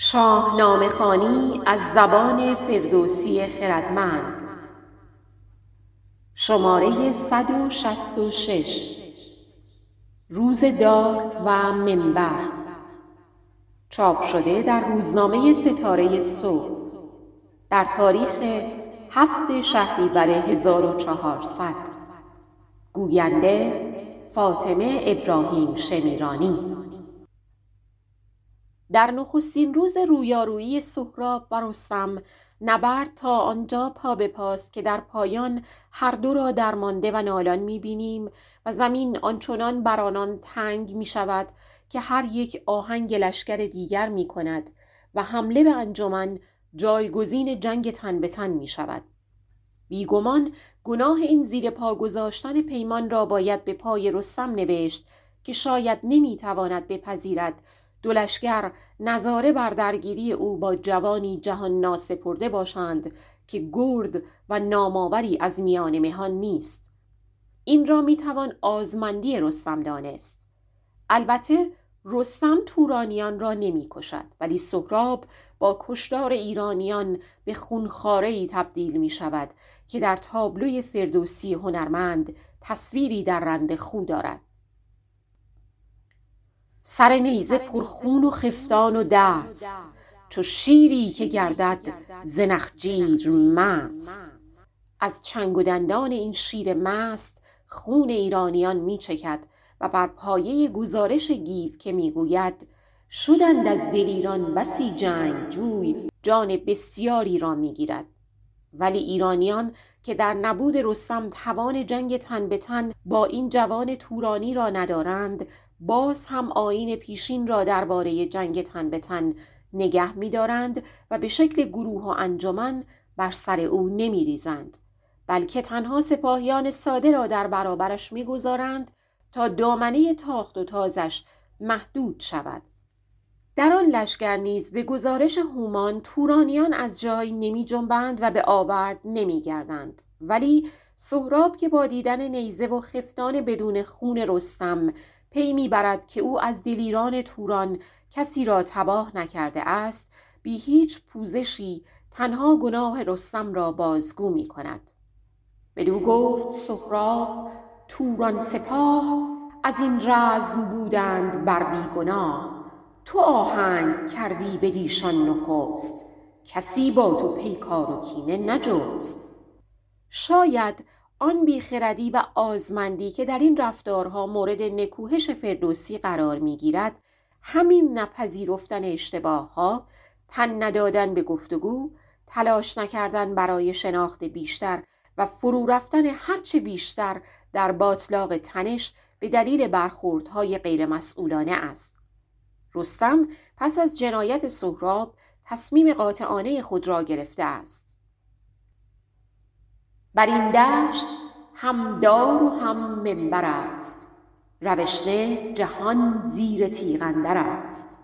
شاهنامه خوانی از زبان فردوسی خردمند. شماره 166 روزدار و منبر. چاپ شده در روزنامه ستاره صبح. در تاریخ هفت شهریور 1400 گوینده فاطمه ابراهیم شمیرانی. در نخستین روز رویارویی سهراب و رستم نبرد تا آنجا پا به پاست که در پایان هر دو را درمانده و نالان می‌بینیم و زمین آنچنان بر آنان تنگ می شود که هر یک آهنگ لشکر دیگر می کند و حمله به انجمن جایگزین جنگ تن به تن می شود. بیگمان گناه این زیر پا گذاشتن پیمان را باید به پای رستم نوشت که شاید نمی‌تواند بپذیرد دلشگر نظاره بر درگیری او با جوانی جهان ناسپرده باشند که گرد و نامآوری از میان مهان نیست. این را می‌توان آزمندی رستم دانست. البته رستم تورانیان را نمی‌کشد ولی سهراب با کشتار ایرانیان به خونخاره ای تبدیل می شود که در تابلوی فردوسی هنرمند تصویری در رند خو دارد. سر نیزه پرخون و خفتان و دست چو شیری که گردد زنخجیر مست. از چنگ و دندان این شیر مست خون ایرانیان می چکد و بر پایه گزارش گیو که می‌گوید شدند از دلیران بسی جنگ جوی جان بسیاری را می‌گیرد ولی ایرانیان که در نبود رستم توان جنگ تن به تن با این جوان تورانی را ندارند باز هم آین پیشین را درباره جنگ تن به تن نگه می‌دارند و به شکل گروه و انجمن بر سر او نمیریزند بلکه تنها سپاهیان ساده را در برابرش می‌گذارند تا دامنه تاخت و تازش محدود شود در آن لشکر نیز به گزارش هومان تورانیان از جای نمی جنبند و به آورد نمی گردند. ولی سهراب که با دیدن نیزه و خفتان بدون خون رستم پی می‌برد که او از دلیران توران کسی را تباه نکرده است بی هیچ پوزشی تنها گناه رستم را بازگو می کند بدو گفت سهراب توران سپاه از این رزم بودند بر بیگناه. تو آهنگ کردی به دیشان نخست. کسی با تو پیکار و کینه نجست. شاید آن بیخردی و آزمندی که در این رفتارها مورد نکوهش فردوسی قرار می‌گیرد همین نپذیرفتن اشتباه ها تن ندادن به گفتگو تلاش نکردن برای شناخت بیشتر و فرو رفتن هرچه بیشتر در باطلاق تنش به دلیل برخوردهای غیرمسئولانه است. رستم پس از جنایت سهراب تصمیم قاطعانه خود را گرفته است. بر این دشت هم دار و هم منبر است. روشنه جهان زیر تیغندر است.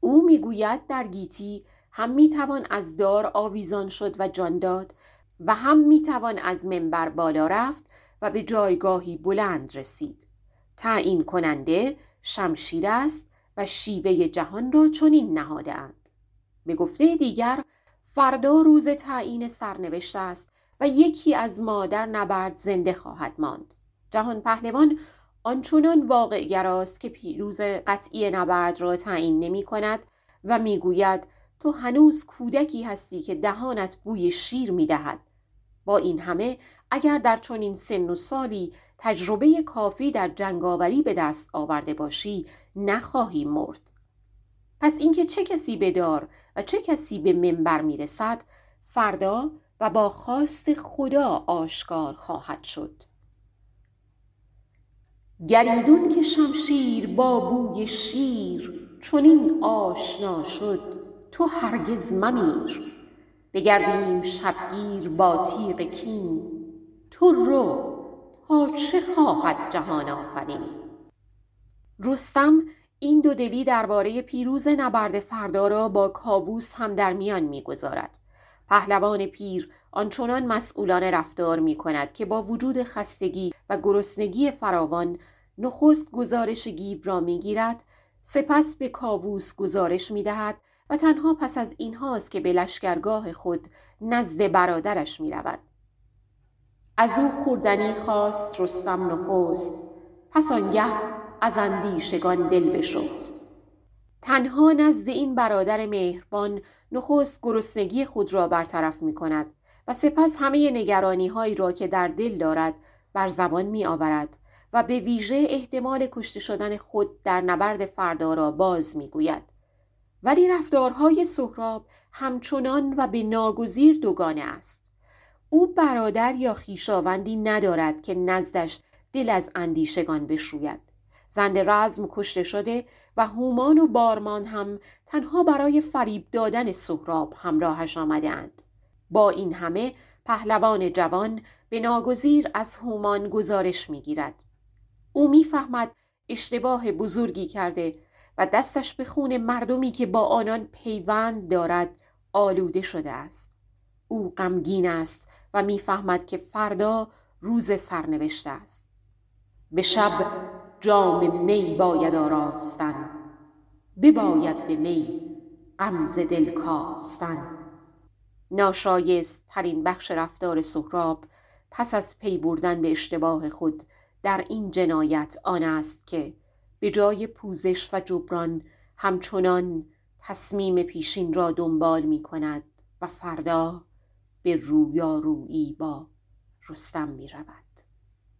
او می‌گوید در گیتی هم می‌توان از دار آویزان شد و جان داد و هم می‌توان از منبر بالا رفت و به جایگاهی بلند رسید. تعیین کننده شمشیر است و شیوه جهان را چنین نهاده به گفته دیگر فردا روز تعیین سرنوشت است و یکی از ما در نبرد زنده خواهد ماند جهان پهلوان آنچنان واقع گراست که پیروز قطعی نبرد را تعیین نمی کند و می‌گوید تو هنوز کودکی هستی که دهانت بوی شیر می دهد. با این همه اگر در چنین سن و سالی تجربه کافی در جنگاوری به دست آورده باشی نخواهی مرد پس اینکه چه کسی به دار و چه کسی به منبر می‌رسد فردا و با خواست خدا آشکار خواهد شد. گریدون که شمشیر با بوی شیر چون این آشنا شد تو هرگز ممیر. بگردیم شبگیر با تیغ کین تو رو تا چه خواهد جهان آفرین. رستم این دو دلی درباره پیروز نبرد فردا را با کاووس هم در میان می‌گذارد. پهلوان پیر آنچنان مسئولانه رفتار می کند که با وجود خستگی و گرسنگی فراوان نخست گزارش گیو را می گیرد سپس به کاووس گزارش می دهد و تنها پس از اینهاست که به لشکرگاه خود نزد برادرش می رود. از او خوردنی خواست رستم نخست پس آنگه از اندیشگان دل بشست تنها نزد این برادر مهربان نخست گرسنگی خود را برطرف می کند و سپس همه نگرانی هایی را که در دل دارد بر زبان می آورد و به ویژه احتمال کشته شدن خود در نبرد فردا را باز می گوید. ولی رفتارهای سهراب همچنان و به ناگزیر دوگانه است. او برادر یا خیشاوندی ندارد که نزدش دل از اندیشگان بشوید. زند رزم کشته شده و هومان و بارمان هم تنها برای فریب دادن سهراب همراهش آمدند. با این همه پهلوان جوان به ناگزیر از هومان گزارش می‌گیرد. او می‌فهمد اشتباه بزرگی کرده و دستش به خون مردمی که با آنان پیوند دارد آلوده شده است. او غمگین است و می‌فهمد که فردا روز سرنوشت است. به شب جام می باید آراستن بباید به می غمز دل کاستن ناشایست ترین بخش رفتار سهراب پس از پی بردن به اشتباه خود در این جنایت آن است که به جای پوزش و جبران همچنان تصمیم پیشین را دنبال می کند و فردا به رویارویی با رستم می رود.